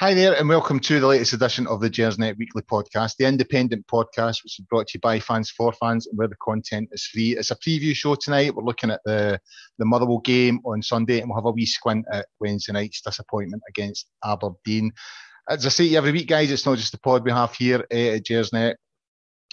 Hi there, and welcome to the latest edition of the Gersnet Weekly Podcast, the independent podcast which is brought to you by fans for fans and where the content is free. It's a preview show tonight. We're looking at the, the Motherwell game on Sunday, and we'll have a wee squint at Wednesday night's disappointment against Aberdeen. As I say every week, guys, it's not just the pod we have here uh, at Gersnet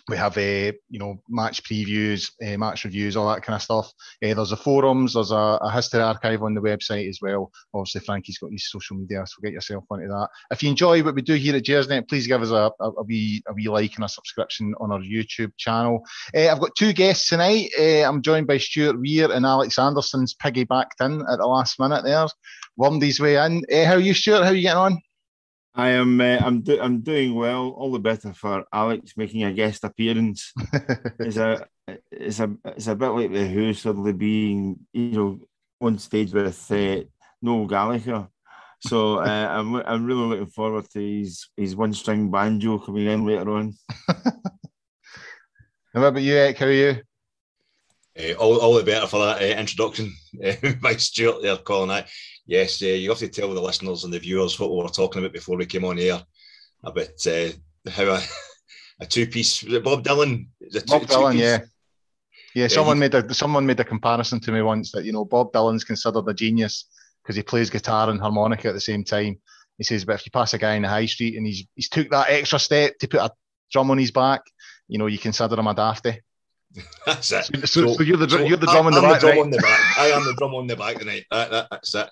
we have a uh, you know match previews, uh, match reviews, all that kind of stuff. Uh, there's a forums, there's a, a, history archive on the website as well. Obviously, Frankie's got his social media, so get yourself onto that. If you enjoy what we do here at Gersnet, please give us a, a, a, wee a wee like and a subscription on our YouTube channel. Uh, I've got two guests tonight. Uh, I'm joined by Stuart Weir and Alex Anderson's piggybacked in at the last minute there, wormed his way in. Uh, how are you, Stuart? How are you getting on? I am. Uh, I'm. Do, I'm doing well. All the better for Alex making a guest appearance. it's a. It's a. It's a bit like the Who suddenly being, you know, on stage with uh, Noel Gallagher. So uh, I'm. I'm really looking forward to his his one string banjo coming in later on. what about you, Ek? How are you? Uh, all, all the better for that uh, introduction uh, by Stuart there, Colin. I, yes, uh, you have to tell the listeners and the viewers what we were talking about before we came on air about uh, how a, a two-piece Bob Dylan. Two, Bob Dylan, yeah. Yeah, yeah someone made a someone made a comparison to me once that you know Bob Dylan's considered a genius because he plays guitar and harmonica at the same time. He says, but if you pass a guy in the high street and he's he's took that extra step to put a drum on his back, you know, you consider him a dafty. That's it. So, so, so you're the so you're the drum I, on the back. The drum right? on the back. I am the drum on the back tonight. That, that, that's it.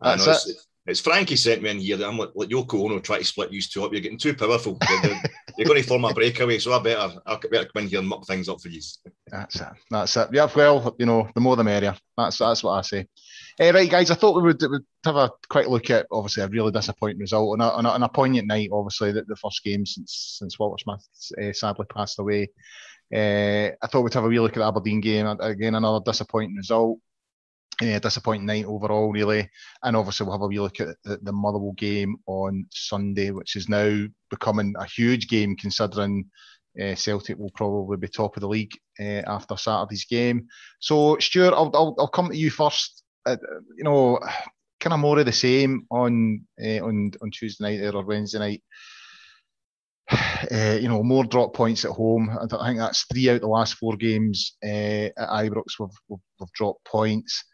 That's it. It's, it's, Frankie sent me in here. that I'm like, like Yoko Ono try to split you two up. You're getting too powerful. You're, you're going to form a breakaway, so I better I better come in here and muck things up for you. That's it. That's it. Yeah, well, you know, the more the merrier. That's that's what I say. Hey, right, guys, I thought we would, would, have a quick look at obviously a really disappointing result on a, on a, a poignant night. Obviously, the, the first game since since Walter Smith uh, sadly passed away. Uh, I thought we'd have a wee look at the Aberdeen game. Again, another disappointing result. Uh, disappointing night overall, really. And obviously, we'll have a wee look at the, the Motherwell game on Sunday, which is now becoming a huge game considering uh, Celtic will probably be top of the league uh, after Saturday's game. So, Stuart, I'll, I'll, I'll come to you first. Uh, you know, kind of more of the same on on on Tuesday night or Wednesday night. Uh, you know, more drop points at home. I think that's three out of the last four games uh, at Ibrox. We've, we've, we've dropped points.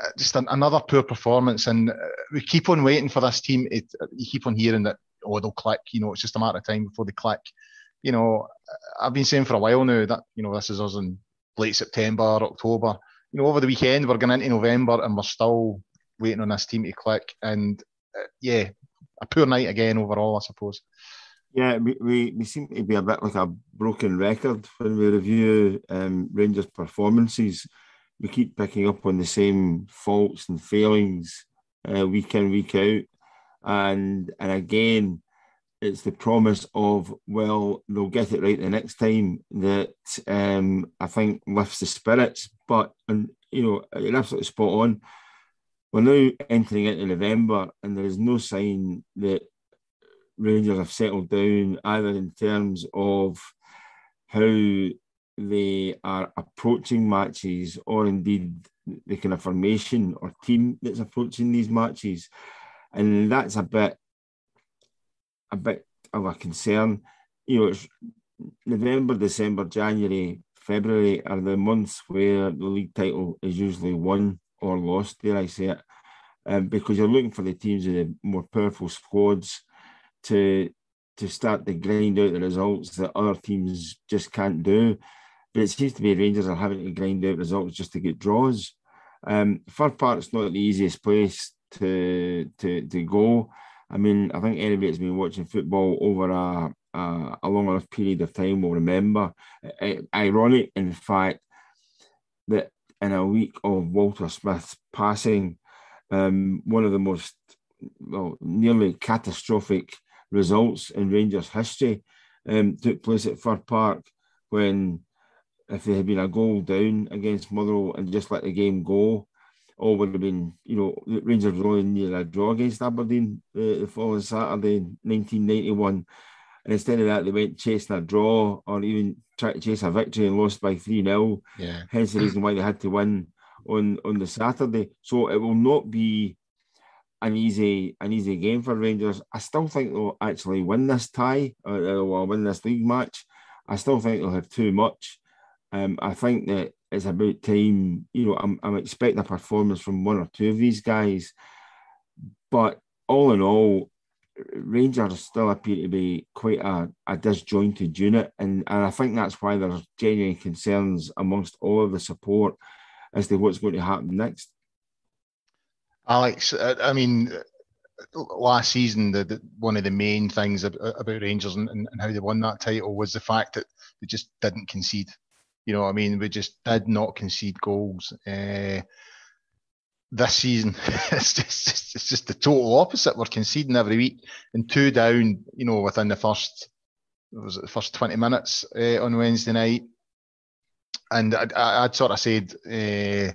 Uh, just an, another poor performance, and uh, we keep on waiting for this team. It, you keep on hearing that oh they'll click. You know, it's just a matter of time before they click. You know, I've been saying for a while now that you know this is us in late September, October. You know, over the weekend we're going into November and we're still waiting on this team to click. And uh, yeah, a poor night again overall, I suppose. Yeah, we, we, we seem to be a bit like a broken record when we review um, Rangers' performances. We keep picking up on the same faults and failings uh, week in, week out. And, and again, it's the promise of, well, they'll get it right the next time that um, I think lifts the spirits. But, and you know, you're absolutely spot on. We're now entering into November, and there is no sign that Rangers have settled down either in terms of how they are approaching matches or indeed the kind of formation or team that's approaching these matches. And that's a bit a bit of a concern. You know, it's November, December, January, February are the months where the league title is usually won or lost, dare I say it, um, because you're looking for the teams with the more powerful squads to to start to grind out the results that other teams just can't do. But it seems to be Rangers are having to grind out results just to get draws. Um, Fir Park's not the easiest place to to to go. I mean, I think anybody that's been watching football over a, a, a long enough period of time will remember. It, ironic, in fact, that in a week of Walter Smith's passing, um, one of the most well, nearly catastrophic results in Rangers history um, took place at Fir Park when if there had been a goal down against Motherwell and just let the game go, all would have been, you know, Rangers were only near a draw against Aberdeen uh, the following Saturday, 1991. And instead of that, they went chasing a draw or even tried to chase a victory and lost by 3 0. Yeah. Hence the reason why they had to win on, on the Saturday. So it will not be an easy an easy game for Rangers. I still think they'll actually win this tie or, or win this league match. I still think they'll have too much. Um, I think that it's about time. You know, I'm, I'm expecting a performance from one or two of these guys, but all in all, Rangers still appear to be quite a, a disjointed unit, and, and I think that's why there's genuine concerns amongst all of the support as to what's going to happen next. Alex, I mean, last season, the, the, one of the main things about, Rangers and, and, how they won that title was the fact that they just didn't concede. You know, what I mean, we just did not concede goals. Uh, this season, it's just, it's just the total opposite. We're conceding every week and two down, you know, within the first was it the first 20 minutes uh, on Wednesday night. And I, would sort of said uh,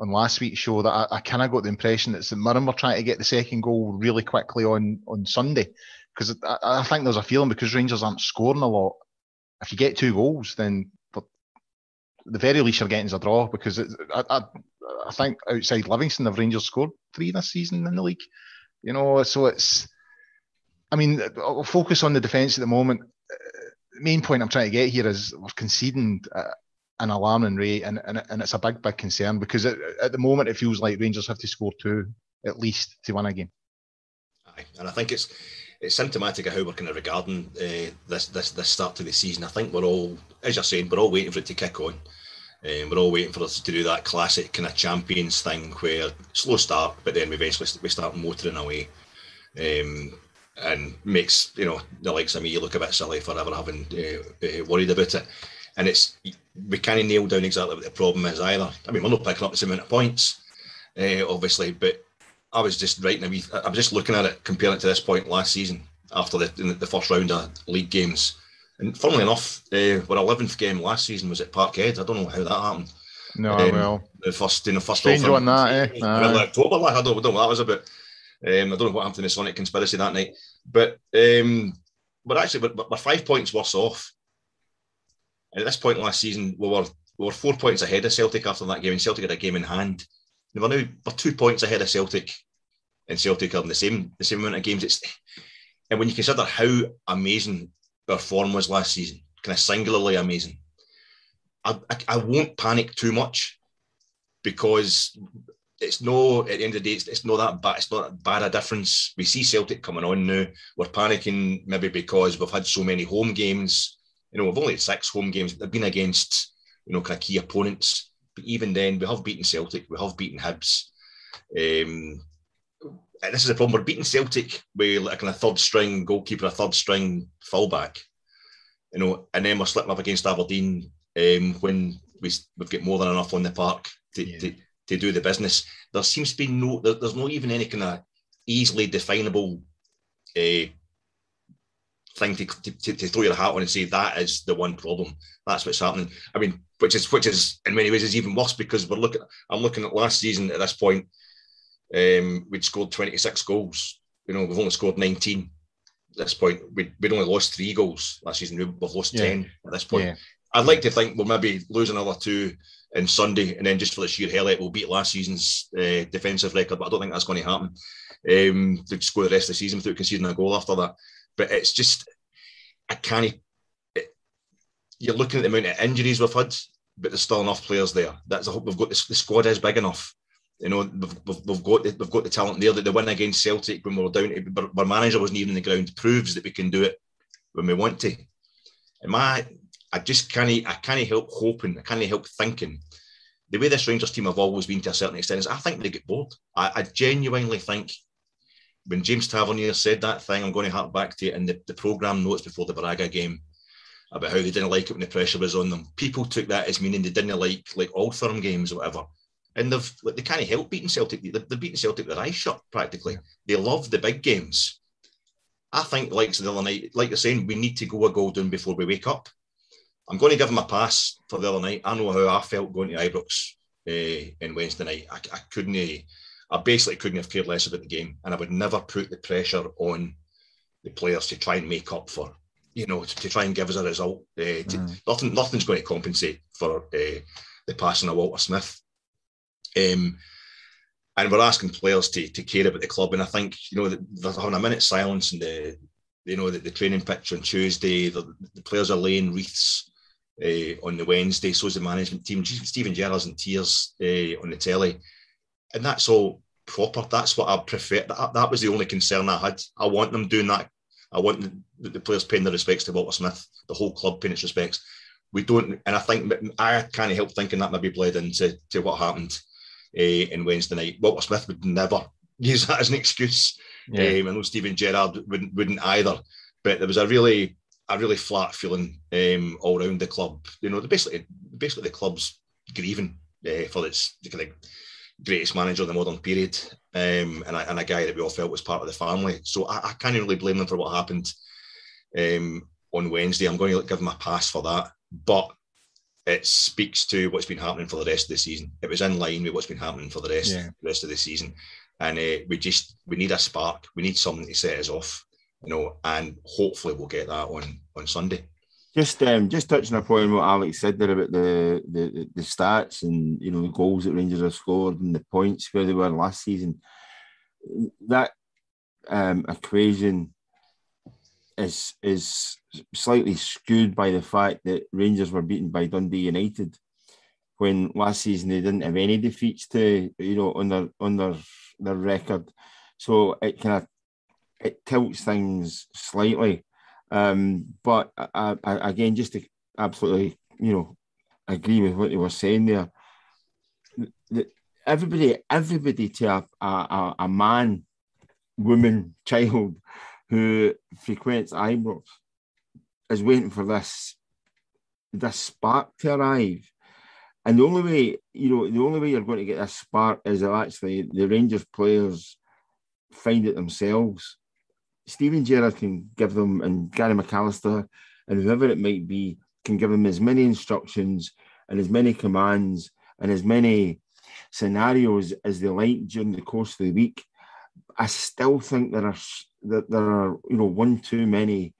on last week's show that I, I kind of got the impression that St Mirren were trying to get the second goal really quickly on on Sunday because I, I, think there's a feeling because Rangers aren't scoring a lot. If you get two goals, then the very least you're getting is a draw because it, I, I, I think outside Livingston, the Rangers scored three this season in the league. You know, so it's. I mean, I'll focus on the defence at the moment. The main point I'm trying to get here is we're conceding an alarming rate, and, and, and it's a big, big concern because at, at the moment it feels like Rangers have to score two at least to win a game. Aye, and I think it's it's symptomatic of how we're kind of regarding uh, this this this start to the season. I think we're all, as you're saying, we're all waiting for it to kick on. Um, we're all waiting for us to do that classic kind of champions thing where slow start, but then we eventually we start motoring away. Um, and makes you know the likes of me look a bit silly for ever having uh, uh, worried about it. And it's we can't nail down exactly what the problem is either. I mean, we're not picking up the same amount of points, uh, obviously, but I was just writing a wee, I was just looking at it, comparing it to this point last season after the the first round of league games. And funnily enough, uh, our eleventh game last season was at Parkhead. I don't know how that happened. No, um, well, the first in the first strange one that, eh? Uh, October, like, I don't, know what that was about. Um, I don't know what happened in the Sonic conspiracy that night, but um, but actually, we're, we're five points worse off. And at this point last season, we were we were four points ahead of Celtic after that game, and Celtic had a game in hand. And we're now we're two points ahead of Celtic, and Celtic are in the same the same amount of games. It's and when you consider how amazing our form was last season, kind of singularly amazing. I, I, I won't panic too much because it's no at the end of the day, it's, it's not that bad. It's not that bad a difference. We see Celtic coming on now. We're panicking maybe because we've had so many home games. You know, we've only had six home games. They've been against you know kind of key opponents. But even then, we have beaten Celtic. We have beaten Hibs. Um, this is a problem. We're beating Celtic with like a kind of third string goalkeeper, a third string fullback, you know, and then we're slipping up against Aberdeen um, when we, we've got more than enough on the park to, yeah. to, to, do the business. There seems to be no, there, there's not even any kind of easily definable uh, thing to, to, to, throw your hat on and say that is the one problem. That's what's happening. I mean, which is which is in many ways is even worse because we're looking. I'm looking at last season at this point um, we'd scored 26 goals. You know, we've only scored 19 at this point. We'd, we'd only lost three goals last season. We've lost yeah. 10 at this point. Yeah. I'd like to think we'll maybe lose another two in Sunday, and then just for the sheer hell, it we'll beat last season's uh, defensive record. But I don't think that's going to happen. Um, just go the rest of the season without conceding a goal after that. But it's just, I can't. It, you're looking at the amount of injuries we've had, but there's still enough players there. That's I hope we've got. This, the squad is big enough you know, we've, we've, got the, we've got the talent there that the win against Celtic when we were down, our manager wasn't even in the ground proves that we can do it when we want to. And my, I just can't, I can't help hoping, I can't help thinking. The way this Rangers team have always been to a certain extent is I think they get bored. I, I genuinely think when James Tavernier said that thing, I'm going to hark back to it in the, the programme notes before the Braga game about how they didn't like it when the pressure was on them. People took that as meaning they didn't like like Old Firm games or whatever and they've they can't help beating Celtic. They've, they've beaten Celtic with their eyes shut practically. Yeah. They love the big games. I think, like the other night, like you're saying, we need to go a goal down before we wake up. I'm going to give them a pass for the other night. I know how I felt going to Ibrox uh, in Wednesday night. I, I couldn't, I basically couldn't have cared less about the game, and I would never put the pressure on the players to try and make up for, you know, to, to try and give us a result. Uh, to, mm. Nothing, nothing's going to compensate for uh, the passing of Walter Smith. Um, and we're asking players to, to care about the club. And I think you know they're having a minute's silence in the you know the, the training pitch on Tuesday. The, the players are laying wreaths uh, on the Wednesday. So is the management team. Steven Gerrard's in tears uh, on the telly, and that's all proper. That's what I prefer. That, that was the only concern I had. I want them doing that. I want the, the players paying their respects to Walter Smith, the whole club paying its respects. We don't, and I think I can't help thinking that maybe bled into to what happened uh, in Wednesday night. Walter Smith would never use that as an excuse. Yeah. Um, I know Steven Gerrard wouldn't wouldn't either. But there was a really a really flat feeling um, all around the club. You know, basically basically the club's grieving uh, for its kind of greatest manager of the modern period, um, and, a, and, a, guy that we all felt was part of the family. So I, I can't really blame them for what happened um, on Wednesday. I'm going to give them a pass for that, but it speaks to what's been happening for the rest of the season. It was in line with what's been happening for the rest yeah. rest of the season, and uh, we just we need a spark. We need something to set us off, you know, and hopefully we'll get that on on Sunday. Just um, just touching upon what Alex said there about the, the the stats and you know the goals that Rangers have scored and the points where they were last season. That um, equation is is slightly skewed by the fact that Rangers were beaten by Dundee United when last season they didn't have any defeats to you know on their on their their record. So it kind of it tilts things slightly. Um, but I, I, again, just to absolutely you know agree with what you were saying there. The, everybody, everybody to a, a, a man, woman, child who frequents Ibrox is waiting for this this spark to arrive. And the only way, you know, the only way you're going to get this spark is if actually the Rangers players find it themselves. Steven Gerrard can give them, and Gary McAllister, and whoever it might be, can give them as many instructions and as many commands and as many scenarios as they like during the course of the week. I still think there are that there are, you know, one too many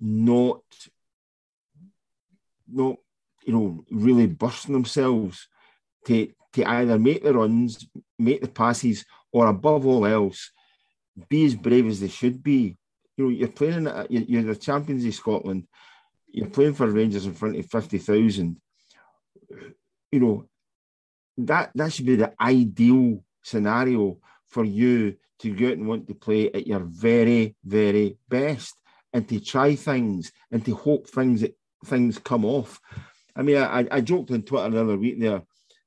not not you know really bursting themselves to to either make the runs, make the passes, or above all else, be as brave as they should be. You know, you're playing you're the champions of Scotland. You're playing for Rangers in front of fifty thousand. You know, that that should be the ideal scenario for you to go out and want to play at your very, very best and to try things and to hope things that things come off. I mean, I, I joked on Twitter the other week there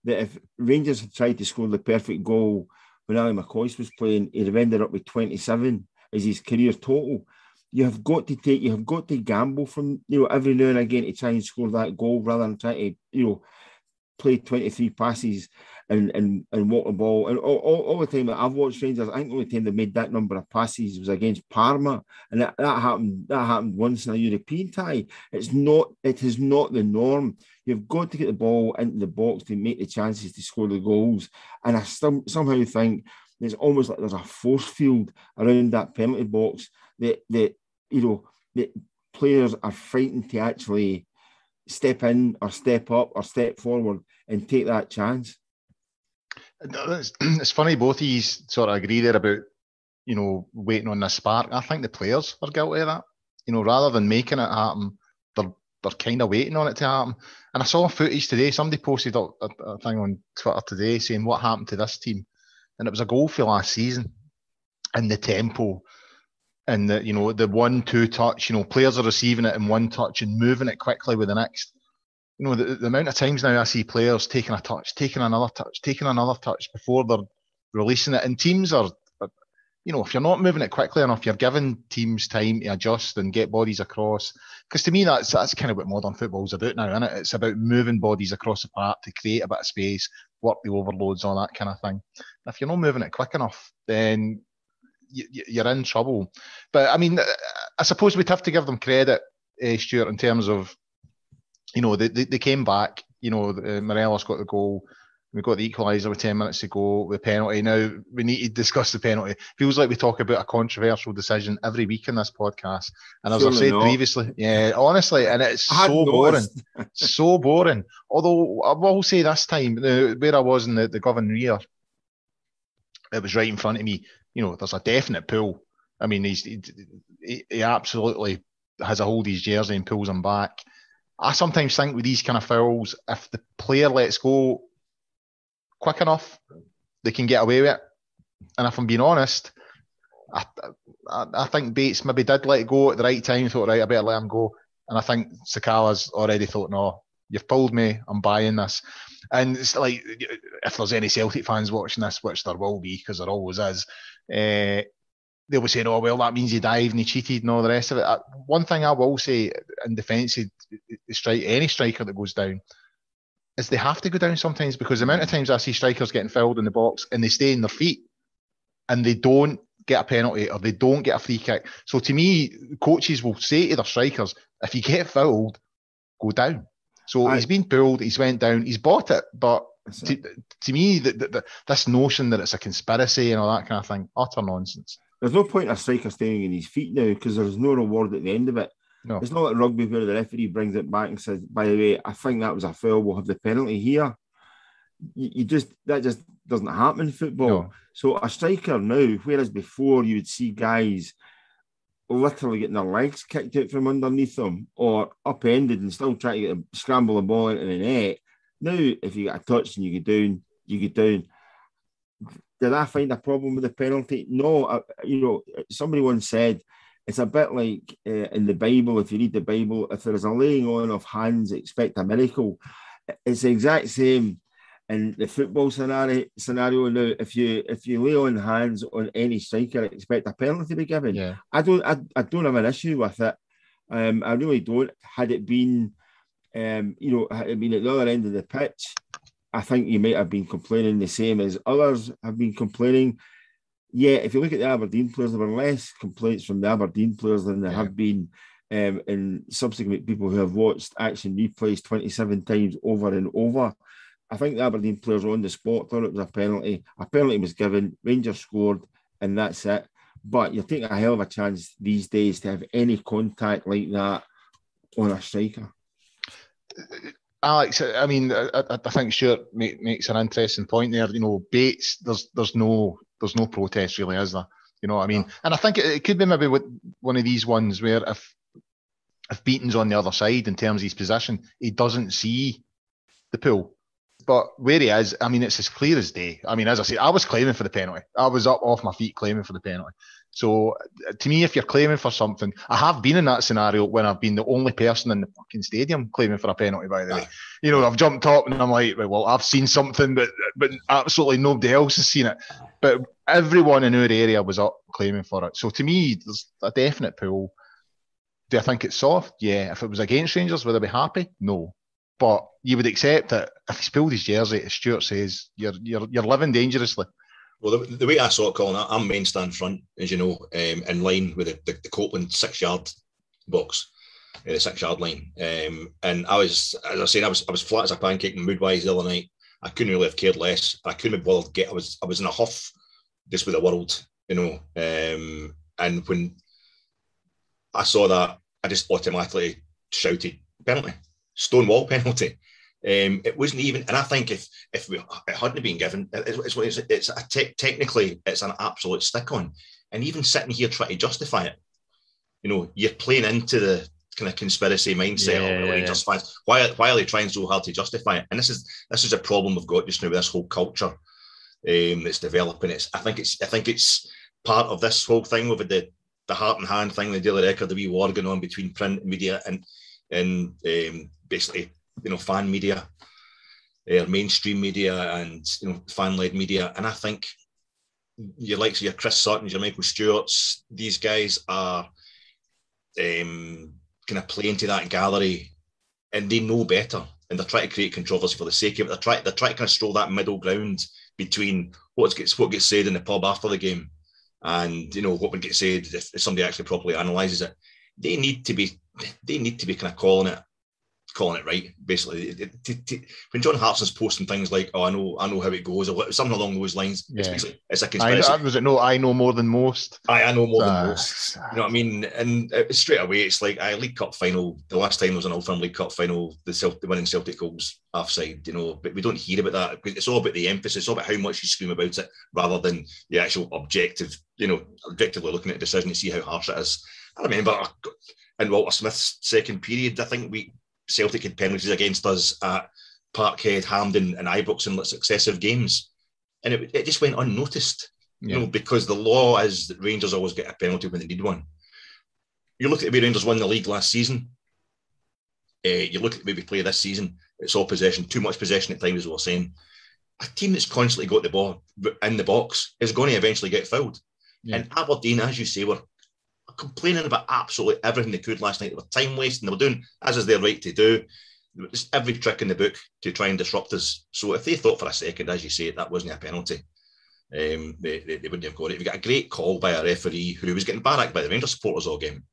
that if Rangers had tried to score the perfect goal when Ali McCoist was playing, he'd have ended up with 27 as his career total. You have got to take, you have got to gamble from, you know, every now and again to try and score that goal rather than try to, you know, play 23 passes and and and walk the ball. And all, all, all, the time that I've watched Rangers, I think the only time they made that number of passes was against Parma, and that, that happened that happened once in a European tie. It's not it is not the norm. You've got to get the ball into the box to make the chances to score the goals. And I still, somehow think it's almost like there's a force field around that penalty box that that you know that players are frightened to actually step in or step up or step forward and take that chance. It's, it's funny, both of you sort of agree there about, you know, waiting on the spark. I think the players are guilty of that. You know, rather than making it happen, they're, they're kind of waiting on it to happen. And I saw footage today, somebody posted a, a, a thing on Twitter today saying what happened to this team. And it was a goal for last season and the tempo and the you know the one two touch you know players are receiving it in one touch and moving it quickly with the next you know, the, the amount of times now I see players taking a touch, taking another touch, taking another touch before they're releasing it. And teams are, you know, if you're not moving it quickly enough, you're giving teams time to adjust and get bodies across. Because to me, that's that's kind of what modern football's about now, isn't it? It's about moving bodies across the park to create a bit of space, work the overloads, all that kind of thing. And if you're not moving it quick enough, then you're in trouble. But I mean, I suppose we'd have to give them credit, uh, Stuart, in terms of you know, they, they, they came back. You know, uh, Morelos got the goal. We got the equaliser with 10 minutes to go the penalty. Now, we need to discuss the penalty. Feels like we talk about a controversial decision every week in this podcast. And as Surely I said not. previously, yeah, honestly, and it's so boring. so boring. Although I will say this time, where I was in the, the Govan Rear, it was right in front of me. You know, there's a definite pull. I mean, he's he, he absolutely has a hold of his jersey and pulls him back. I sometimes think with these kind of fouls, if the player lets go quick enough, they can get away with it. And if I'm being honest, I, I, I think Bates maybe did let it go at the right time. Thought, right, I better let him go. And I think Sakala's already thought, no, you've pulled me. I'm buying this. And it's like, if there's any Celtic fans watching this, which there will be, because there always is, uh, they'll be saying, oh, well, that means he dived and he cheated and all the rest of it. Uh, one thing I will say in defence of strike, any striker that goes down is they have to go down sometimes because the amount of times I see strikers getting fouled in the box and they stay in their feet and they don't get a penalty or they don't get a free kick. So to me, coaches will say to their strikers, if you get fouled, go down. So I, he's been pulled, he's went down, he's bought it, but to, to me, the, the, this notion that it's a conspiracy and all that kind of thing, utter nonsense. There's no point a striker staying in his feet now because there's no reward at the end of it. No. It's not like rugby where the referee brings it back and says, by the way, I think that was a foul, we'll have the penalty here. You, you just, that just doesn't happen in football. No. So a striker now, whereas before you would see guys literally getting their legs kicked out from underneath them or upended and still trying to a, scramble the ball into the net. Now, if you get a touch and you get down, you get down did I find a problem with the penalty? No, I, you know, somebody once said it's a bit like uh, in the Bible. If you read the Bible, if there is a laying on of hands, expect a miracle. It's the exact same in the football scenario. Scenario now, if you if you lay on hands on any striker, expect a penalty to be given. Yeah. I don't I, I don't have an issue with it. Um, I really don't. Had it been, um, you know, had it been at the other end of the pitch, I think you might have been complaining the same as others have been complaining. Yeah, if you look at the Aberdeen players, there were less complaints from the Aberdeen players than there yeah. have been um, in subsequent people who have watched action replays 27 times over and over. I think the Aberdeen players on the spot thought it was a penalty. A penalty was given, Rangers scored, and that's it. But you're taking a hell of a chance these days to have any contact like that on a striker. Alex, I mean, I, I think Stuart make, makes an interesting point there. You know, Bates, there's there's no there's no protest really, is there? You know what I mean? And I think it, it could be maybe with one of these ones where if if Beaton's on the other side in terms of his position, he doesn't see the pull. But where he is, I mean, it's as clear as day. I mean, as I said, I was claiming for the penalty. I was up off my feet claiming for the penalty. So to me, if you're claiming for something, I have been in that scenario when I've been the only person in the fucking stadium claiming for a penalty. By the way, you know, I've jumped up and I'm like, well, I've seen something, but but absolutely nobody else has seen it. But everyone in our area was up claiming for it. So to me, there's a definite pull. Do I think it's soft? Yeah. If it was against Rangers, would I be happy? No. But you would accept that if he's pulled his jersey, as Stuart says, you're you're you're living dangerously. Well, the, the, way I saw it, Colin, I'm main stand front, as you know, um, in line with the, the, the Copland six yard box, uh, the six yard line. Um, and I was, as I said, I was I was flat as a pancake mood wise the other night. I couldn't really have cared less. I couldn't have bothered get. I was I was in a huff just with the world, you know. Um, and when I saw that, I just automatically shouted penalty, stonewall penalty. Um, it wasn't even, and I think if if we, it hadn't been given, it's, it's, it's a te- technically it's an absolute stick on, and even sitting here trying to justify it, you know, you're playing into the kind of conspiracy mindset yeah, of the Rangers yeah. fans. Why why are they trying so hard to justify it? And this is this is a problem we've got just now with this whole culture um, that's developing. It's I think it's I think it's part of this whole thing with the the heart and hand thing, the Daily Record, the wee war going on between print media and and um, basically you know fan media, uh, mainstream media, and you know fan led media. And I think your likes of your Chris Suttons, your Michael Stewarts, these guys are um, kind of play into that gallery, and they know better, and they're trying to create controversy for the sake of it. They're trying they're trying to kind of stroll that middle ground between what gets what gets said in the pub after the game, and you know what would get said if, if somebody actually properly analyzes it. They need to be they need to be kind of calling it calling it right. Basically, it, it, it, when John Hartson's posting things like, "Oh, I know, I know how it goes," or something along those lines, yeah. it's, it's a conspiracy. I, was it no? I know more than most. I, I know more uh, than most. You know what I mean? And straight away, it's like I League Cup final. The last time there was an Old Firm League Cup final, the, Celtic, the winning Celtic goals offside. You know, but we don't hear about that. It's all about the emphasis. It's all about how much you scream about it, rather than the actual objective. You know, objectively looking at a decision to see how harsh it is. I remember in Walter Smith's second period, I think we Celtic had penalties against us at Parkhead, Hampden, and Ibrox in successive games, and it, it just went unnoticed. Yeah. You know, because the law is that Rangers always get a penalty when they need one. You look at the way Rangers won the league last season. Uh, you look at the way we play this season. It's all possession, too much possession at times, as we are saying. A team that's constantly got the ball in the box is going to eventually get fouled. Yeah. And Aberdeen, as you say, were complaining about absolutely everything they could last night. They were time wasting. They were doing, as is their right to do, just every trick in the book to try and disrupt us. So if they thought for a second, as you say, that wasn't a penalty, um, they, they, they, wouldn't have got it. We got a great call by a referee who was getting barracked by the Rangers supporters all game.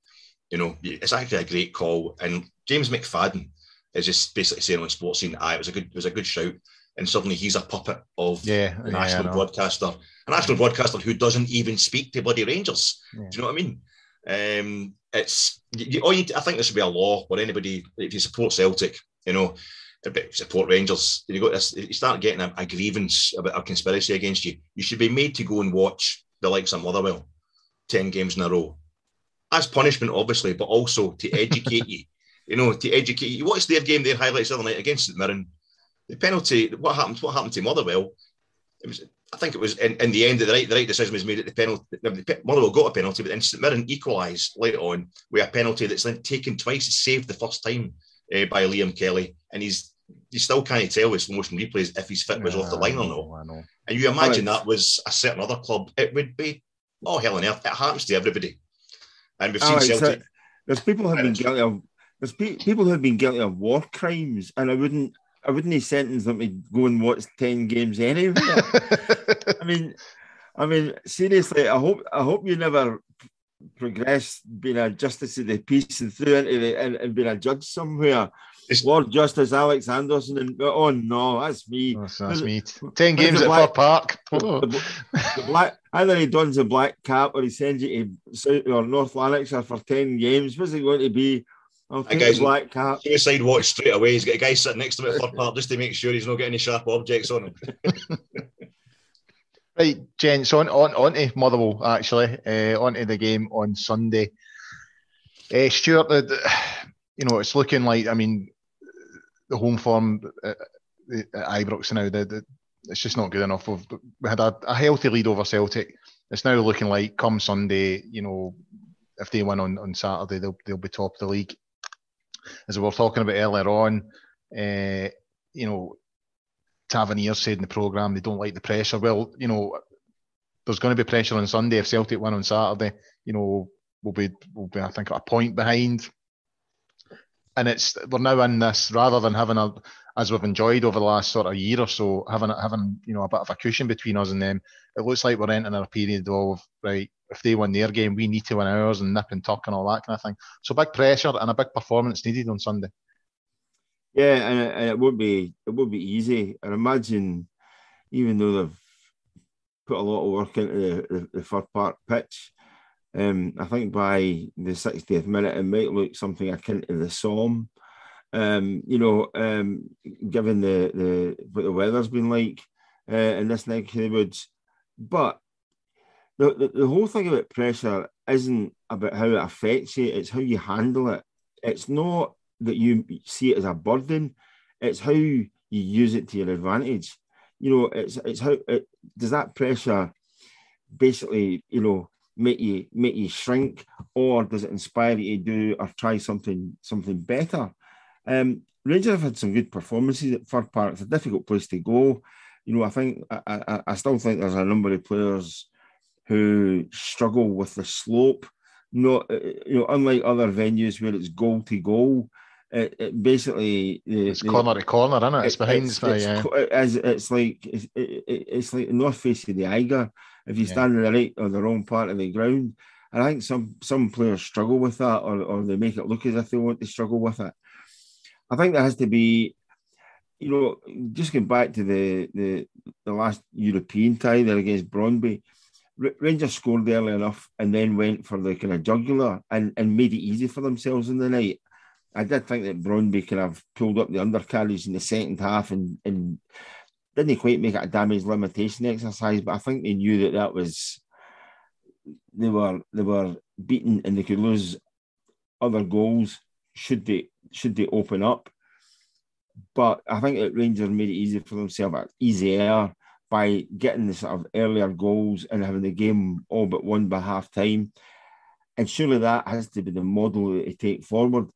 You know, it's actually a great call. And James McFadden is just basically saying on sports scene, "I it was a good, it was a good shout." And suddenly he's a puppet of yeah, a national yeah, broadcaster, a national broadcaster who doesn't even speak to bloody Rangers. Yeah. Do you know what I mean? Um, it's you, you, I think there should be a law where anybody, if you support Celtic, you know, support Rangers, you got this, you start getting a, a, grievance about a conspiracy against you. You should be made to go and watch the likes of Motherwell, ten games in a row, as punishment, obviously, but also to educate you. You know, to educate you. What's their game? Their highlights the other night against St Mirren. The penalty. What happened? What happened to Motherwell? It was I think it was in, in the end the right the right decision was made at the penalty. Motherwell got a penalty, but then St Mirren equalised later on with a penalty that's then taken twice, saved the first time uh, by Liam Kelly, and he's you still can't tell with slow motion replays if his fit was off the line or not. And you imagine right. that was a certain other club, it would be oh hell on earth. It happens to everybody, and we've seen right, Celtic. So there's people who have been guilty of there's pe- people who have been guilty of war crimes, and I wouldn't I wouldn't sentence them to go and watch ten games anyway. I mean, I mean, seriously, I hope I hope you never progress being a justice of the peace and through into the, and, and being a judge somewhere. It's, Lord Justice Alex Anderson and oh no, that's me. Oh, that's me. Ten games at Fir Park. The, the, black, either he dons a black cap or he sends you to South or North Lanarkshire for ten games. What's it going to be? I'll take a guy's black cap. Suicide watch straight away. He's got a guy sitting next to him at third part just to make sure he's not getting any sharp objects on him. right, gents, on on on to Motherwell actually, uh, on to the game on Sunday. Uh, Stuart, the, the, you know, it's looking like I mean, the home form at, at Ibrox now, the, the, it's just not good enough. We've, we had a, a healthy lead over Celtic. It's now looking like come Sunday, you know, if they win on, on Saturday, they'll they'll be top of the league as we were talking about earlier on, uh, you know, Tavernier said in the programme they don't like the pressure. Well, you know, there's going to be pressure on Sunday. If Celtic win on Saturday, you know, we'll be, we'll be I think, a point behind. And it's we're now in this rather than having a, as we've enjoyed over the last sort of year or so, having having you know a bit of a cushion between us and them. It looks like we're entering a period of right if they win their game, we need to win ours and nip and tuck and all that kind of thing. So big pressure and a big performance needed on Sunday. Yeah, and it, and it would be it would be easy. I imagine, even though they've put a lot of work into the, the, the Fir Park pitch, um, I think by the 60th minute it might look something akin to the Somme. Um, you know, um, given the the what the weather's been like uh, in this neck of the woods, but the, the, the whole thing about pressure isn't about how it affects you, it's how you handle it. It's not that you see it as a burden, it's how you use it to your advantage. You know, it's it's how it does that pressure basically, you know, make you make you shrink, or does it inspire you to do or try something something better? Um, Rangers have had some good performances at Fir Park. It's a difficult place to go. You know, I think I, I, I still think there's a number of players who struggle with the slope. Not you know, unlike other venues where it's goal to goal. It, it basically it's the, corner to corner, isn't it? It's behind. It's, it's, yeah. it's, it's like it's, it, it's like the north face of the Eiger. If you yeah. stand on the right or the wrong part of the ground, and I think some some players struggle with that, or, or they make it look as if they want to struggle with it. I think there has to be, you know, just going back to the the, the last European tie there against Brøndby. Rangers scored early enough and then went for the kind of jugular and, and made it easy for themselves in the night. I did think that Brøndby could have pulled up the undercarriage in the second half and, and didn't quite make it a damage limitation exercise, but I think they knew that that was they were they were beaten and they could lose other goals should they should they open up. But I think that Rangers made it easy for themselves, easier by getting the sort of earlier goals and having the game all but won by half time. And surely that has to be the model that they take forward.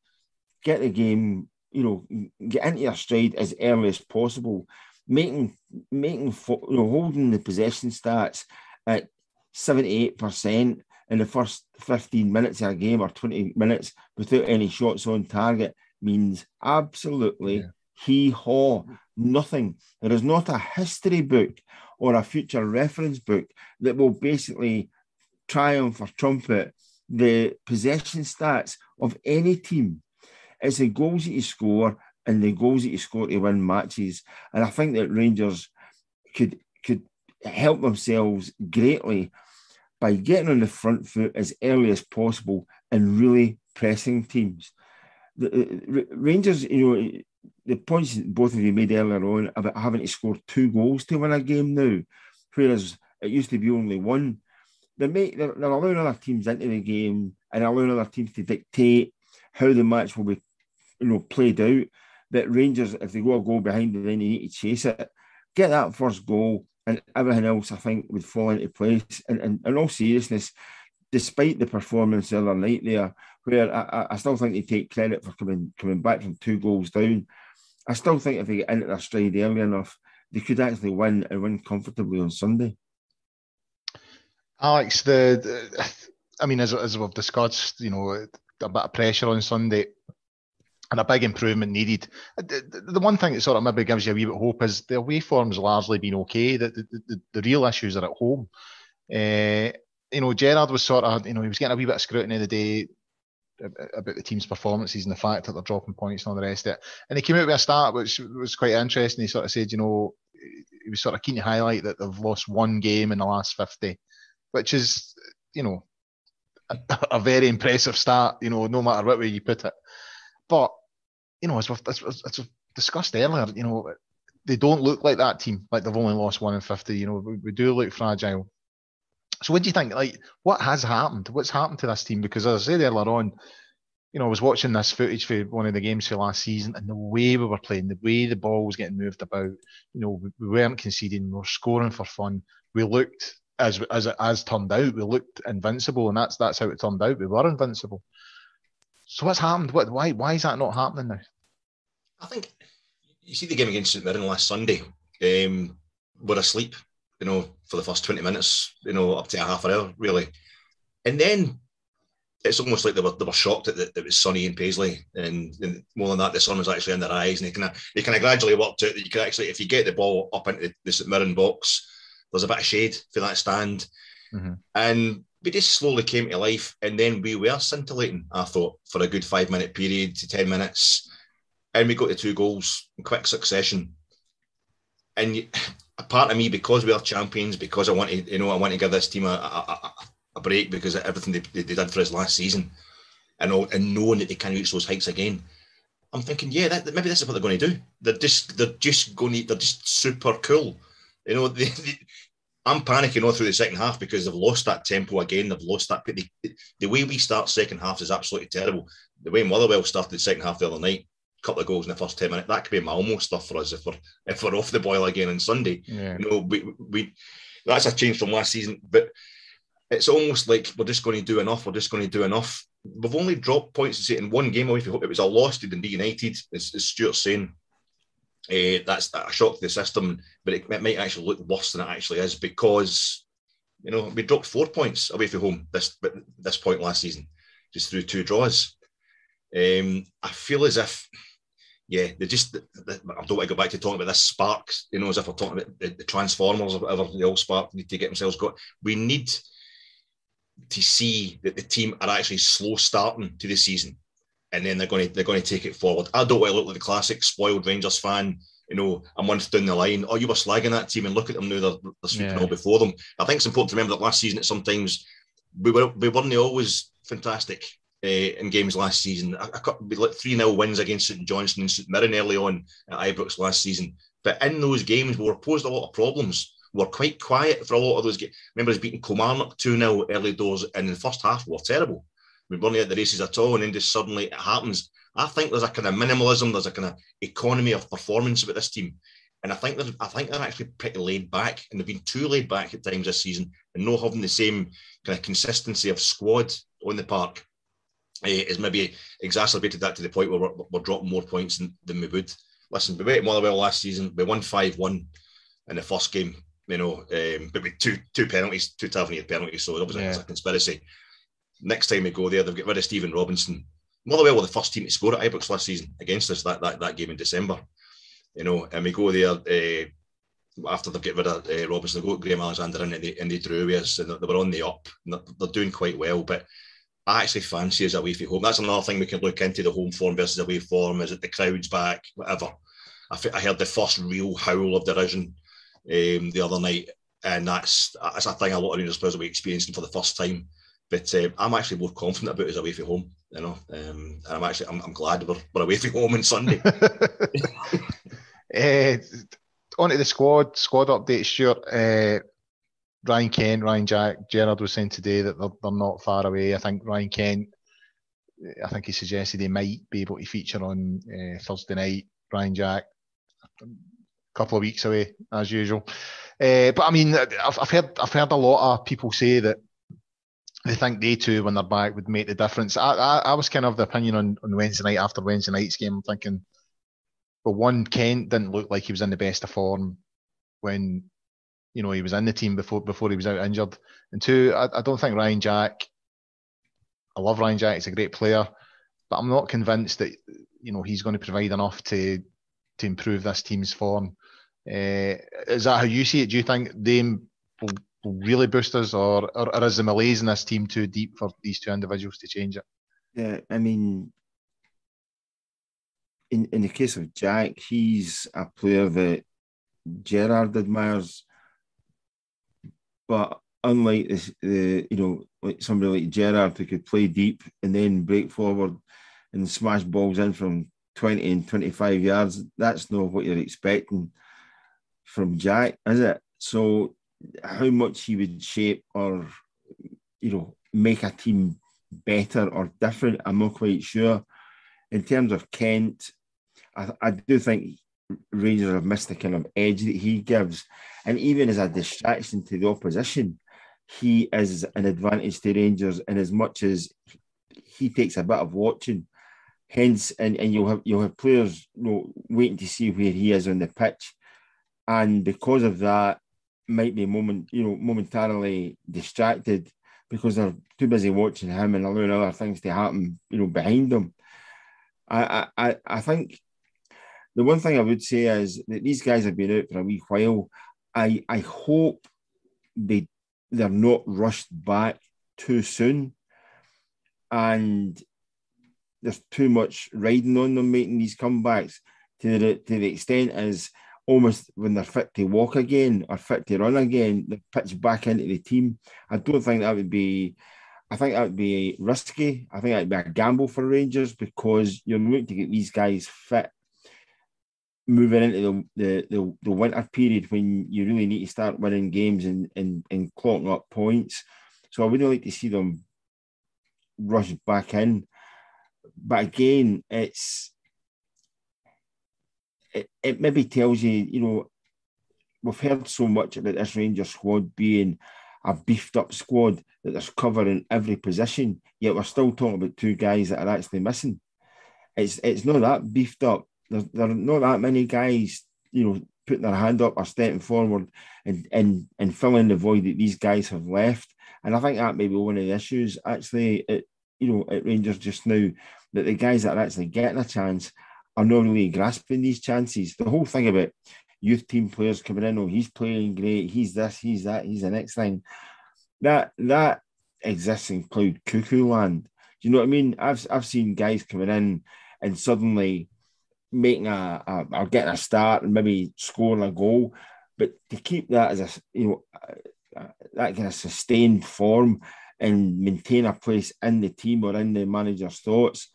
Get the game, you know, get into your stride as early as possible, making making for you know holding the possession stats at 78% in the first 15 minutes of a game or 20 minutes without any shots on target means absolutely yeah. hee haw, nothing. There is not a history book or a future reference book that will basically triumph or trumpet the possession stats of any team. It's the goals that you score and the goals that you score to win matches. And I think that Rangers could could help themselves greatly by getting on the front foot as early as possible and really pressing teams. The, uh, uh, Rangers, you know, the points both of you made earlier on about having to score two goals to win a game now, whereas it used to be only one. They're, make, they're, they're allowing other teams into the game and allowing other teams to dictate how the match will be, you know, played out. That Rangers, if they go a goal behind, then they need to chase it, get that first goal, and everything else I think would fall into place. And, and in all seriousness, despite the performance the other night there, where I, I still think they take credit for coming coming back from two goals down, I still think if they get into their stride early enough, they could actually win and win comfortably on Sunday. Alex, the, the I mean, as, as we've discussed, you know, a bit of pressure on Sunday and a big improvement needed. The, the, one thing that sort of maybe gives you a wee bit of hope is the away form's largely been okay. The, the, the, the real issues are at home. Uh, you know, Gerrard was sort of, you know, he was getting a wee bit of scrutiny the day about the team's performances and the fact that they're dropping points and all the rest of it. And he came out with a start which was quite interesting. He sort of said, you know, he was sort of keen to highlight that they've lost one game in the last 50, which is, you know, a, a very impressive start, you know, no matter what way you put it. But you know, as we've, as, as we've discussed earlier, you know, they don't look like that team. Like they've only lost one in fifty. You know, we, we do look fragile. So what do you think? Like, what has happened? What's happened to this team? Because as I said earlier on, you know, I was watching this footage for one of the games for last season, and the way we were playing, the way the ball was getting moved about, you know, we, we weren't conceding, we were scoring for fun. We looked as as it as turned out, we looked invincible, and that's that's how it turned out. We were invincible. So what's happened? What why why is that not happening now? I think you see the game against St Mirren last Sunday. Um, we're asleep, you know, for the first 20 minutes, you know, up to a half an hour, really. And then it's almost like they were they were shocked that it, was sunny in Paisley, and, and, more than that, the sun was actually in their eyes, and they kind of they kind of gradually worked out that you can actually, if you get the ball up into the, the St Mirren box, there's a bit of shade for that stand, mm-hmm. and we just slowly came to life, and then we were scintillating. I thought for a good five minute period to ten minutes, and we got the two goals in quick succession. And a part of me, because we are champions, because I want to, you know, I want to give this team a, a, a break because everything they, they, did for us last season, and all, and knowing that they can reach those heights again. I'm thinking, yeah, that, maybe this is what they're going to do. They're just, they're just going to, they're just super cool. You know, they, they, I'm panicking all through the second half because they've lost that tempo again. They've lost that. The, the way we start second half is absolutely terrible. The way Motherwell started the second half the other night, a couple of goals in the first 10 minutes. That could be a Malmo stuff for us if we're if we're off the boil again on Sunday. Yeah. You know, we, we that's a change from last season, but it's almost like we're just going to do enough. We're just going to do enough. We've only dropped points in one game away. It was a loss to Dundee United, as, as Stuart's saying. Uh, that's a shock to the system, but it, it might actually look worse than it actually is because you know we dropped four points away from home this this point last season, just through two draws. Um, I feel as if yeah, they just, I don't want to go back to talking about this sparks, you know, as if we're talking about the, the Transformers or whatever, they all spark need to get themselves got. We need to see that the team are actually slow starting to the season. and then they're going to they're going to take it forward. I don't want to look like the classic spoiled Rangers fan. You know, a month down the line, oh, you were slagging that team, and look at them now; they're, they're sweeping yeah. all before them. I think it's important to remember that last season, sometimes we were we weren't always fantastic uh, in games last season. I, I like three 0 wins against St Johnstone and St Mirren early on at Ibrox last season. But in those games, we were posed a lot of problems. We were quite quiet for a lot of those games. Remember, us beating Kilmarnock 2 0 early doors, and in the first half, we were terrible. We weren't at the races at all, and then just suddenly it happens. I think there's a kind of minimalism, there's a kind of economy of performance about this team. And I think they're, I think they're actually pretty laid back, and they've been too laid back at times this season, and not having the same kind of consistency of squad on the park uh, is maybe exacerbated that to the point where we're, we're dropping more points than, than we would. Listen, we went Motherwell last season. We won five one in the first game, you know, um, but with two two penalties, two Tavernier penalties, so it was, yeah. a conspiracy. Next time we go there, they've got rid of Stephen Robinson. Motherwell were the first team to score at Ibrox last season against us that, that, that game in December. You know, and we go there uh, after they've get rid of uh, Robinson, they go Graham Alexander and they, and they drew us and they were on the up. They're doing quite well, but I actually fancy us away from home. That's another thing we can look into the home form versus away form. Is it the crowd's back? Whatever. I, I heard the first real howl of derision um, the other night, and that's that's a thing a lot of Rangers players will be experiencing for the first time. But uh, I'm actually more confident about us away from home. You know, um, and I'm actually I'm, I'm glad we're, we're away from home on Sunday. uh, on to the squad squad update, Stuart. Uh, Ryan Kent, Ryan Jack, Gerrard was saying today that they're, they're not far away. I think Ryan Kent, I think he suggested he might be able to feature on uh, Thursday night. Ryan Jack, a couple of weeks away as usual. Uh, but I mean, I've, I've, heard I've heard a lot of people say that they think they too, when they're back, would make the difference. I, I, I was kind of the opinion on, on Wednesday night after Wednesday night's game. I'm thinking, well, one, Kent didn't look like he was in the best of form when you know he was in the team before before he was out injured. And two, I, I don't think Ryan Jack. I love Ryan Jack; he's a great player, but I'm not convinced that you know he's going to provide enough to to improve this team's form. Uh, is that how you see it? Do you think they will really boost us, or, or, or is the malaise in this team too deep for these two individuals to change it? Yeah, I mean, in in the case of Jack, he's a player that Gerrard admires but unlike this, the you know like somebody like Gerrard who could play deep and then break forward and smash balls in from 20 and 25 yards, that's not what you're expecting from Jack, is it? So how much he would shape or you know make a team better or different, I'm not quite sure. In terms of Kent, I, I do think Rangers have missed the kind of edge that he gives. And even as a distraction to the opposition, he is an advantage to Rangers in as much as he takes a bit of watching. Hence, and, and you'll have you'll have players you know, waiting to see where he is on the pitch. And because of that, might be moment, you know, momentarily distracted because they're too busy watching him and allowing other things to happen, you know, behind them. I I I think the one thing I would say is that these guys have been out for a wee while. I I hope they they're not rushed back too soon, and there's too much riding on them making these comebacks to the to the extent as almost when they're fit to walk again or fit to run again, they pitch back into the team. I don't think that would be. I think that would be risky. I think that would be a gamble for Rangers because you're looking to get these guys fit moving into the, the, the, the, winter period when you really need to start winning games and, and, and clocking up points. So I wouldn't like to see them rush back in. But again, it's it, it maybe tells you, you know, we've heard so much about this Ranger squad being a beefed up squad that there's cover in every position, yet we're still talking about two guys that are actually missing. It's it's not that beefed up there are not that many guys, you know, putting their hand up or stepping forward and and and filling the void that these guys have left. And I think that may be one of the issues actually at you know at Rangers just now that the guys that are actually getting a chance are not really grasping these chances. The whole thing about youth team players coming in, oh, he's playing great, he's this, he's that, he's the next thing. That that exists in cloud cuckoo land. Do you know what I mean? I've I've seen guys coming in and suddenly making a, a or getting a start and maybe scoring a goal, but to keep that as a you know uh, that kind of sustained form and maintain a place in the team or in the manager's thoughts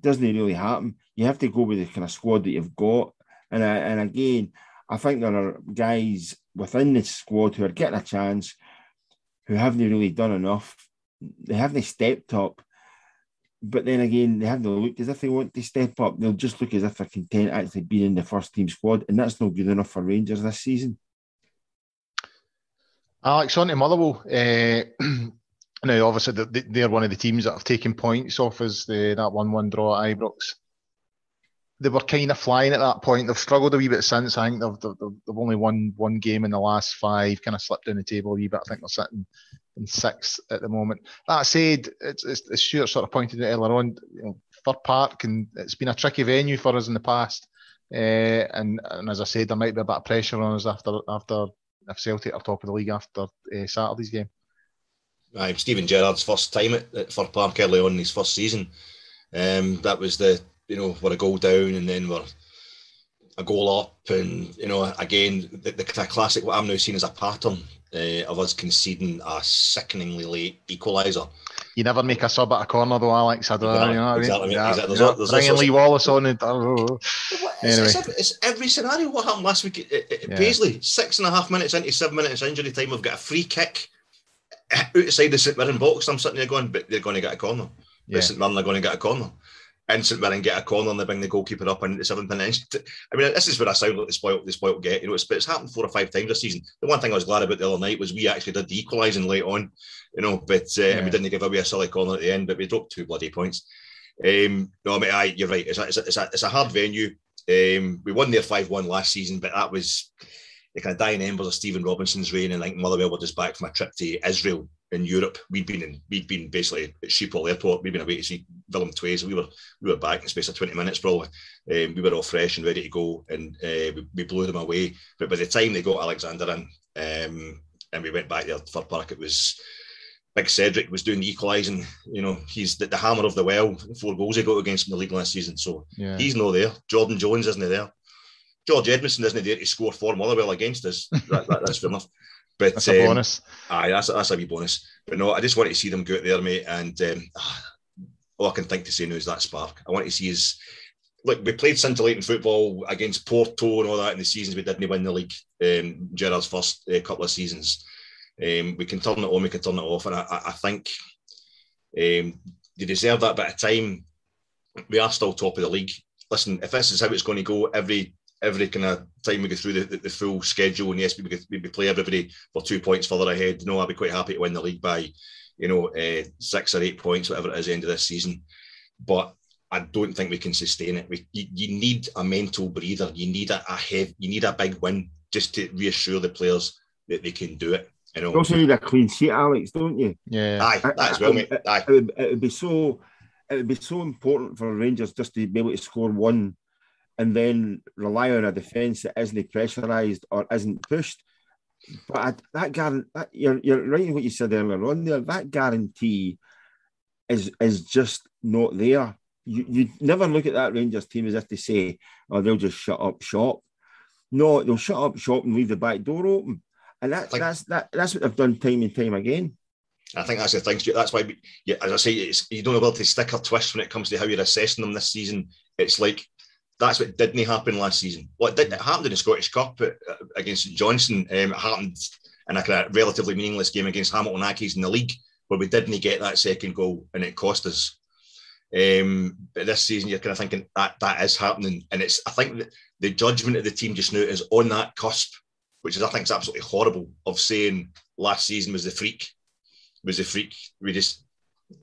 doesn't really happen. You have to go with the kind of squad that you've got, and and again, I think there are guys within the squad who are getting a chance who haven't really done enough. They haven't stepped up but then again, they haven't looked as if they want to step up. They'll just look as if they're content actually being in the first team squad, and that's not good enough for Rangers this season. Alex, on to Motherwell. Uh, now, obviously, they're one of the teams that have taken points off as the, that 1 1 draw at Ibrox. They were kind of flying at that point. They've struggled a wee bit since. I think they've, they've, they've only won one game in the last five, kind of slipped down the table a wee bit. I think they're sitting in sixth at the moment. That said, it's, it's, Stuart sort of pointed out earlier on, you know, Fir Park and it's been a tricky venue for us in the past. Uh, and, and as I said, there might be a bit of pressure on us after after if Celtic are top of the league after uh, Saturday's game. Right, Steven Gerrard's first time at, at Fir Park early on in his first season. Um, that was the you know we're a goal down and then we're a goal up, and you know again the, the, classic what I'm now seeing as a pattern uh, of us conceding a sickeningly late equaliser. You never make a sub at a corner though, Alex. I don't exactly, know. Exactly. Yeah, exactly. There's, there's bringing Lee Wallace on. Oh. It's, anyway. it's, every, it's, every, scenario. What happened last week at, at yeah. Paisley? Six and a half minutes into seven minutes injury time, we've got a free kick outside the St Mirren box. I'm sitting there going, but they're going to get a corner. Yeah. St Mirren are going to get a corner. Instant Mirren get a corner and they bring the goalkeeper up into the seventh minute. I mean, this is where I sound like the spoiled, the spoiled get. You know, it's, it's happened four or five times this season. The one thing I was glad about the other night was we actually did the equalising late on, you know, but uh, yeah. we didn't give away a silly corner at the end, but we dropped two bloody points. Um, no, I mean, I, you're right. It's a, it's a, it's a, it's a hard venue. Um, we won there 5 1 last season, but that was the kind of dying embers of Stephen Robinson's reign. And like Motherwell were just back from a trip to Israel in Europe. We'd been in, we'd been basically at Schiphol Airport. We'd been away to see Willem II. We were we were back in the space of 20 minutes probably. Um, we were all fresh and ready to go, and uh, we, we, blew them away. But by the time they got Alexander in, um, and we went back there to Fir Park, it was Big Cedric was doing the equalising. You know, he's the, the, hammer of the well. Four goals he got against him in the league last season, so yeah. he's not there. Jordan Jones isn't there. George Edmundson isn't there to score for Motherwell against us. That, that, that's fair enough. But that's a um, bonus. Aye, that's, that's a wee bonus. But no, I just want to see them go out there, mate. And um, all I can think to say now is that spark. I want to see his. Look, we played scintillating football against Porto and all that in the seasons we didn't win the league. Um, Gerrard's first uh, couple of seasons. Um, we can turn it on, we can turn it off, and I, I think um, they deserve that bit of time. We are still top of the league. Listen, if this is how it's going to go every every kind of time we go through the, the, the full schedule, and yes, we, we play everybody for two points further ahead. You know, I'd be quite happy to win the league by, you know, uh, six or eight points, whatever it is, end of this season. But I don't think we can sustain it. We, you, you need a mental breather. You need a, a heavy, you need a big win just to reassure the players that they can do it. You know, you also need a clean sheet, Alex, don't you? Yeah, aye, that as well, mate. Aye. It would, it would be so, it would be so important for Rangers just to be able to score one and then rely on a defence that isn't pressurised or isn't pushed. But I, that guarantee, you're, you're right in what you said earlier on there. That guarantee is is just not there. You you never look at that Rangers team as if they say, "Oh, they'll just shut up shop." No, they'll shut up shop and leave the back door open, and that, think, that's that, that's what they've done time and time again. I think that's the thing. That's why, we, yeah, as I say, it's, you don't know whether to stick or twist when it comes to how you're assessing them this season. It's like that's what didn't happen last season. What did it happened in the Scottish Cup uh, against Johnstone? Um, it happened in a kind of relatively meaningless game against Hamilton Accies in the league, where we didn't get that second goal and it cost us. Um, but this season, you're kind of thinking that that is happening, and it's. I think that the judgment of the team just now is on that cusp, which is I think is absolutely horrible. Of saying last season was the freak, was the freak. We just,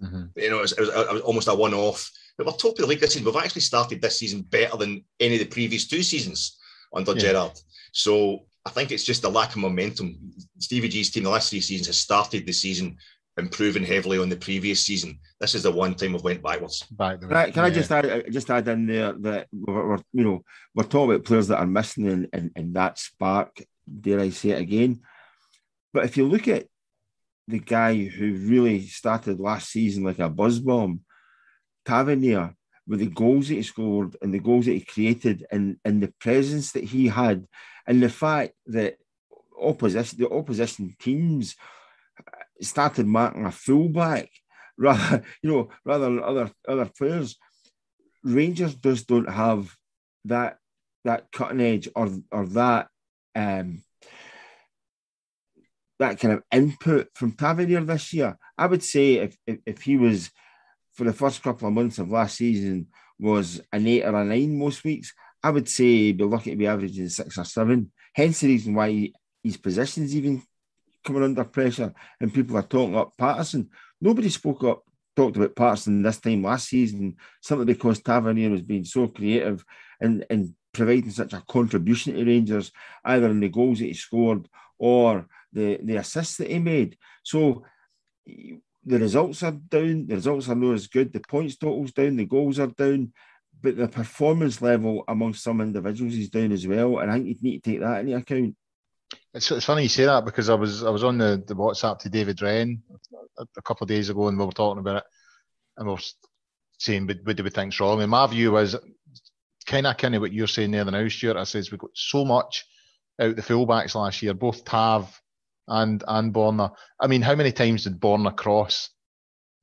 mm-hmm. you know, it was, it was, it was almost a one-off but we're top of the league this season. We've actually started this season better than any of the previous two seasons under yeah. Gerrard. So I think it's just a lack of momentum. Stevie G's team, the last three seasons, has started the season improving heavily on the previous season. This is the one time we've went backwards. Back right, can yeah. I just add uh, just add in there that we're, we're, you know we're talking about players that are missing and in, in that spark. Dare I say it again? But if you look at the guy who really started last season like a buzz bomb, Tavernier with the goals that he scored and the goals that he created and, and the presence that he had and the fact that opposition the opposition teams started marking a fullback rather you know rather than other other players. Rangers just don't have that that cutting edge or or that um, that kind of input from Tavernier this year. I would say if, if, if he was for the first couple of months of last season was an eight or a nine most weeks, I would say be lucky to be averaging six or seven. Hence the reason why he, his position's even coming under pressure and people are talking up Patterson. Nobody spoke up, talked about Patterson this time last season, simply because Tavernier was being so creative and, and providing such a contribution to Rangers, either in the goals that he scored or the, the assists that he made. So the results are down, the results are not as good, the points totals down, the goals are down, but the performance level amongst some individuals is down as well. And I think you need to take that into account. It's, it's funny you say that because I was I was on the, the WhatsApp to David Wren a, a couple of days ago and we were talking about it and we were saying what, what do we think's wrong and my view was kind of kind of what you're saying there now Stuart I says we got so much out the fullbacks last year both Tav and and Borna I mean how many times did Borna cross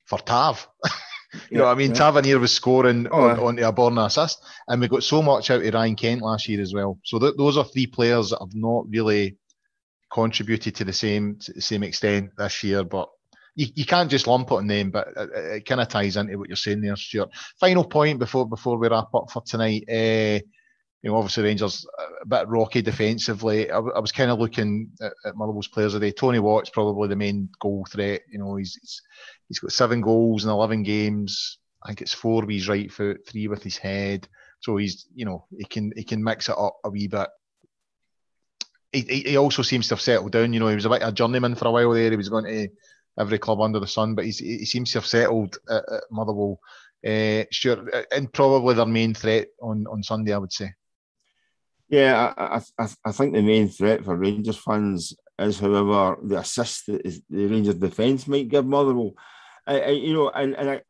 for Tav you yeah, know I mean yeah. Tavernier was scoring oh, on, onto a Borna assist and we got so much out of Ryan Kent last year as well so th- those are three players that have not really contributed to the same to the same extent this year, but you, you can't just lump it on them. But it, it kind of ties into what you're saying there, Stuart. Final point before before we wrap up for tonight. Uh, you know, obviously Rangers a bit rocky defensively. I, I was kind of looking at, at Motherwell's players today. Tony Watt's probably the main goal threat. You know, he's, he's he's got seven goals in eleven games. I think it's four with his right foot, three with his head. So he's, you know, he can he can mix it up a wee bit he, he also seems to have settled down. You know, he was a bit a journeyman for a while there. He was going to every club under the sun, but he's, he seems to have settled at, at Motherwell. Uh, sure, and probably their main threat on, on Sunday, I would say. Yeah, I, I, I think the main threat for Rangers fans is, however, the assist that the Rangers defence might give Motherwell. I, I, you know, and, and I,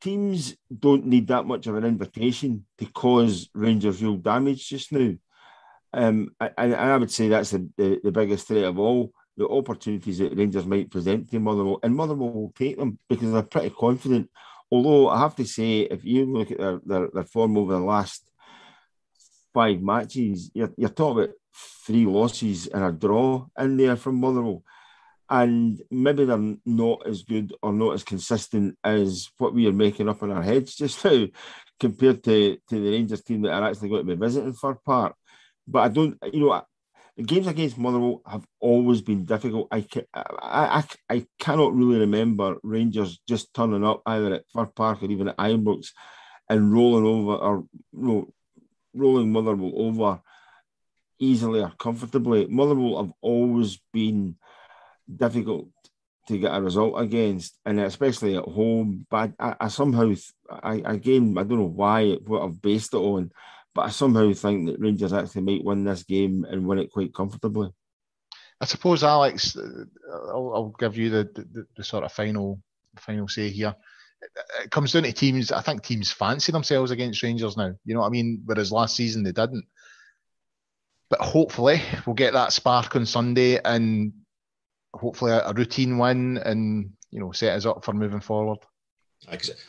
teams don't need that much of an invitation to cause Rangers real damage just now. Um, and, I would say that's the, the, the, biggest threat of all the opportunities that Rangers might present to Motherwell, and Motherwell will take them because they're pretty confident. Although I have to say, if you look at their, their, their form over the last five matches, you're, you're talking about three losses and a draw in there from Motherwell. And maybe they're not as good or not as consistent as what we are making up in our heads just now, compared to, to the Rangers team that are actually going to be visiting Fir Park. But I don't, you know, the games against Motherwell have always been difficult. I, I, I, I cannot really remember Rangers just turning up either at Fir Park or even at Ibrox and rolling over or you know, rolling Motherwell over easily or comfortably. Motherwell have always been difficult to get a result against, and especially at home. But I, I somehow, I again, I don't know why what I've based it on. But I somehow think that Rangers actually might win this game and win it quite comfortably. I suppose, Alex, uh, I'll, I'll give you the, the, the, sort of final final say here. It comes down to teams. I think teams fancy themselves against Rangers now. You know what I mean? Whereas last season they didn't. But hopefully we'll get that spark on Sunday and hopefully a, a routine win and you know set us up for moving forward.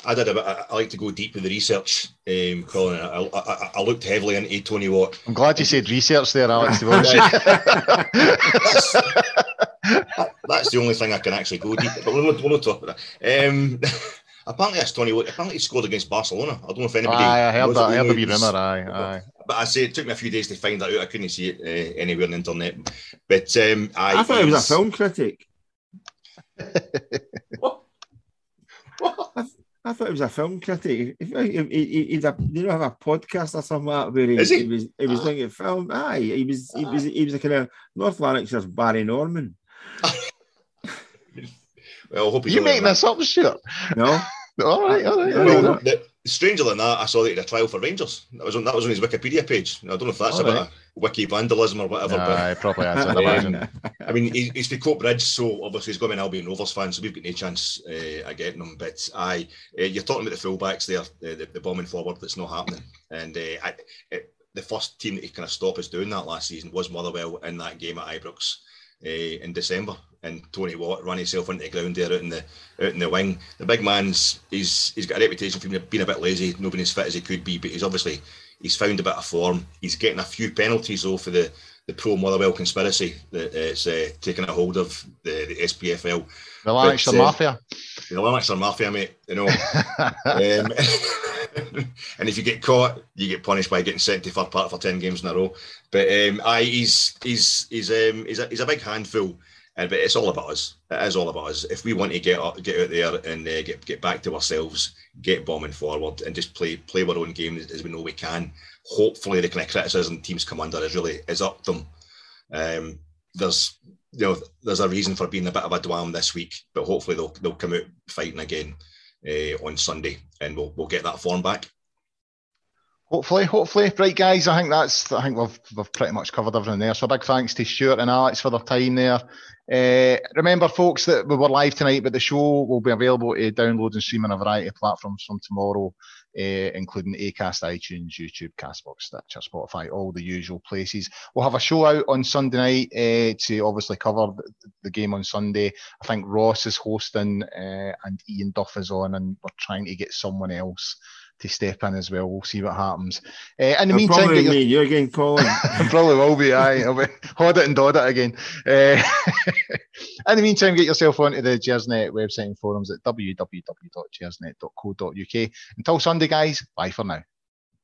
I did a bit. I like to go deep with the research, um, Colin. I, I, I, looked heavily into Tony Watt. I'm glad you said research there, Alex. that's, that's, the only thing I can actually go deep. But we'll, we'll talk about that. Um, apparently, that's Tony Watt. Apparently, he scored against Barcelona. I don't know if anybody. Aye, I heard that. I heard the wee rumour. Aye, aye. But I say it took me a few days to find that out. I couldn't see it uh, anywhere on the internet. But um, I, I thought he was a film critic. what? I, I, thought he was a film critic. If, if, he, he's a, you know, have a podcast or something like that where he, he? he was he was doing a film. Aye, he was he was he was a kind of North Lanarkshire's Barry Norman. well, I hope you making this up, sure? No. all right, all right. Well, the, stranger than that, I saw that he had a trial for Rangers. That was on that was on his Wikipedia page. I don't know if that's a bit. wiki vandalism or whatever. Nah, but, probably has. I imagine. I mean, he's, he's the Coatbridge, so obviously he's got an Albion Rovers fan, so we've got no chance uh, of getting him. But I, uh, you're talking about the fullbacks there, uh, the, the bombing forward that's not happening, and uh, I, it, the first team that he kind of stopped us doing that last season was Motherwell in that game at Ibrox uh, in December. And Tony Watt ran himself into the ground there out in the out in the wing. The big man's he's he's got a reputation for being a bit lazy, not being as fit as he could be, but he's obviously he's found a bit of form. He's getting a few penalties though for the the pro Motherwell conspiracy that uh, it's uh, taking a hold of the, the SPFL. The Lanarkshire uh, Mafia. The Lanarkshire Mafia, mate. You know. um, and if you get caught, you get punished by getting sent to Fir Park for ten games in a row. But um, I, he's he's he's um, he's a, he's a big handful, and but it's all about us. It is all about us. If we want to get up, get out there and uh, get get back to ourselves, get bombing forward, and just play play our own game as, we know we can. Hopefully, the kind of criticism teams come under is really is up them. Um, there's you know there's a reason for being a bit of a dwam this week, but hopefully they'll they'll come out fighting again uh, on Sunday, and we'll we'll get that form back. Hopefully, hopefully, right, guys. I think that's. I think we've we've pretty much covered everything there. So big thanks to Stuart and Alex for their time there. Uh, remember, folks, that we were live tonight, but the show will be available to download and stream on a variety of platforms from tomorrow, uh, including Acast, iTunes, YouTube, Castbox, Stitcher, Spotify, all the usual places. We'll have a show out on Sunday night uh, to obviously cover the, the, game on Sunday. I think Ross is hosting and Ian Duff is on, and we're trying to get someone else to step in as well. We'll see what happens. Uh, in the meantime, probably your... me. You again, Colin. probably will be. I. I'll be hold it and dod it again. Uh, in the meantime, get yourself onto the Gersnet website and forums at www.gersnet.co.uk. Until Sunday, guys. Bye for now.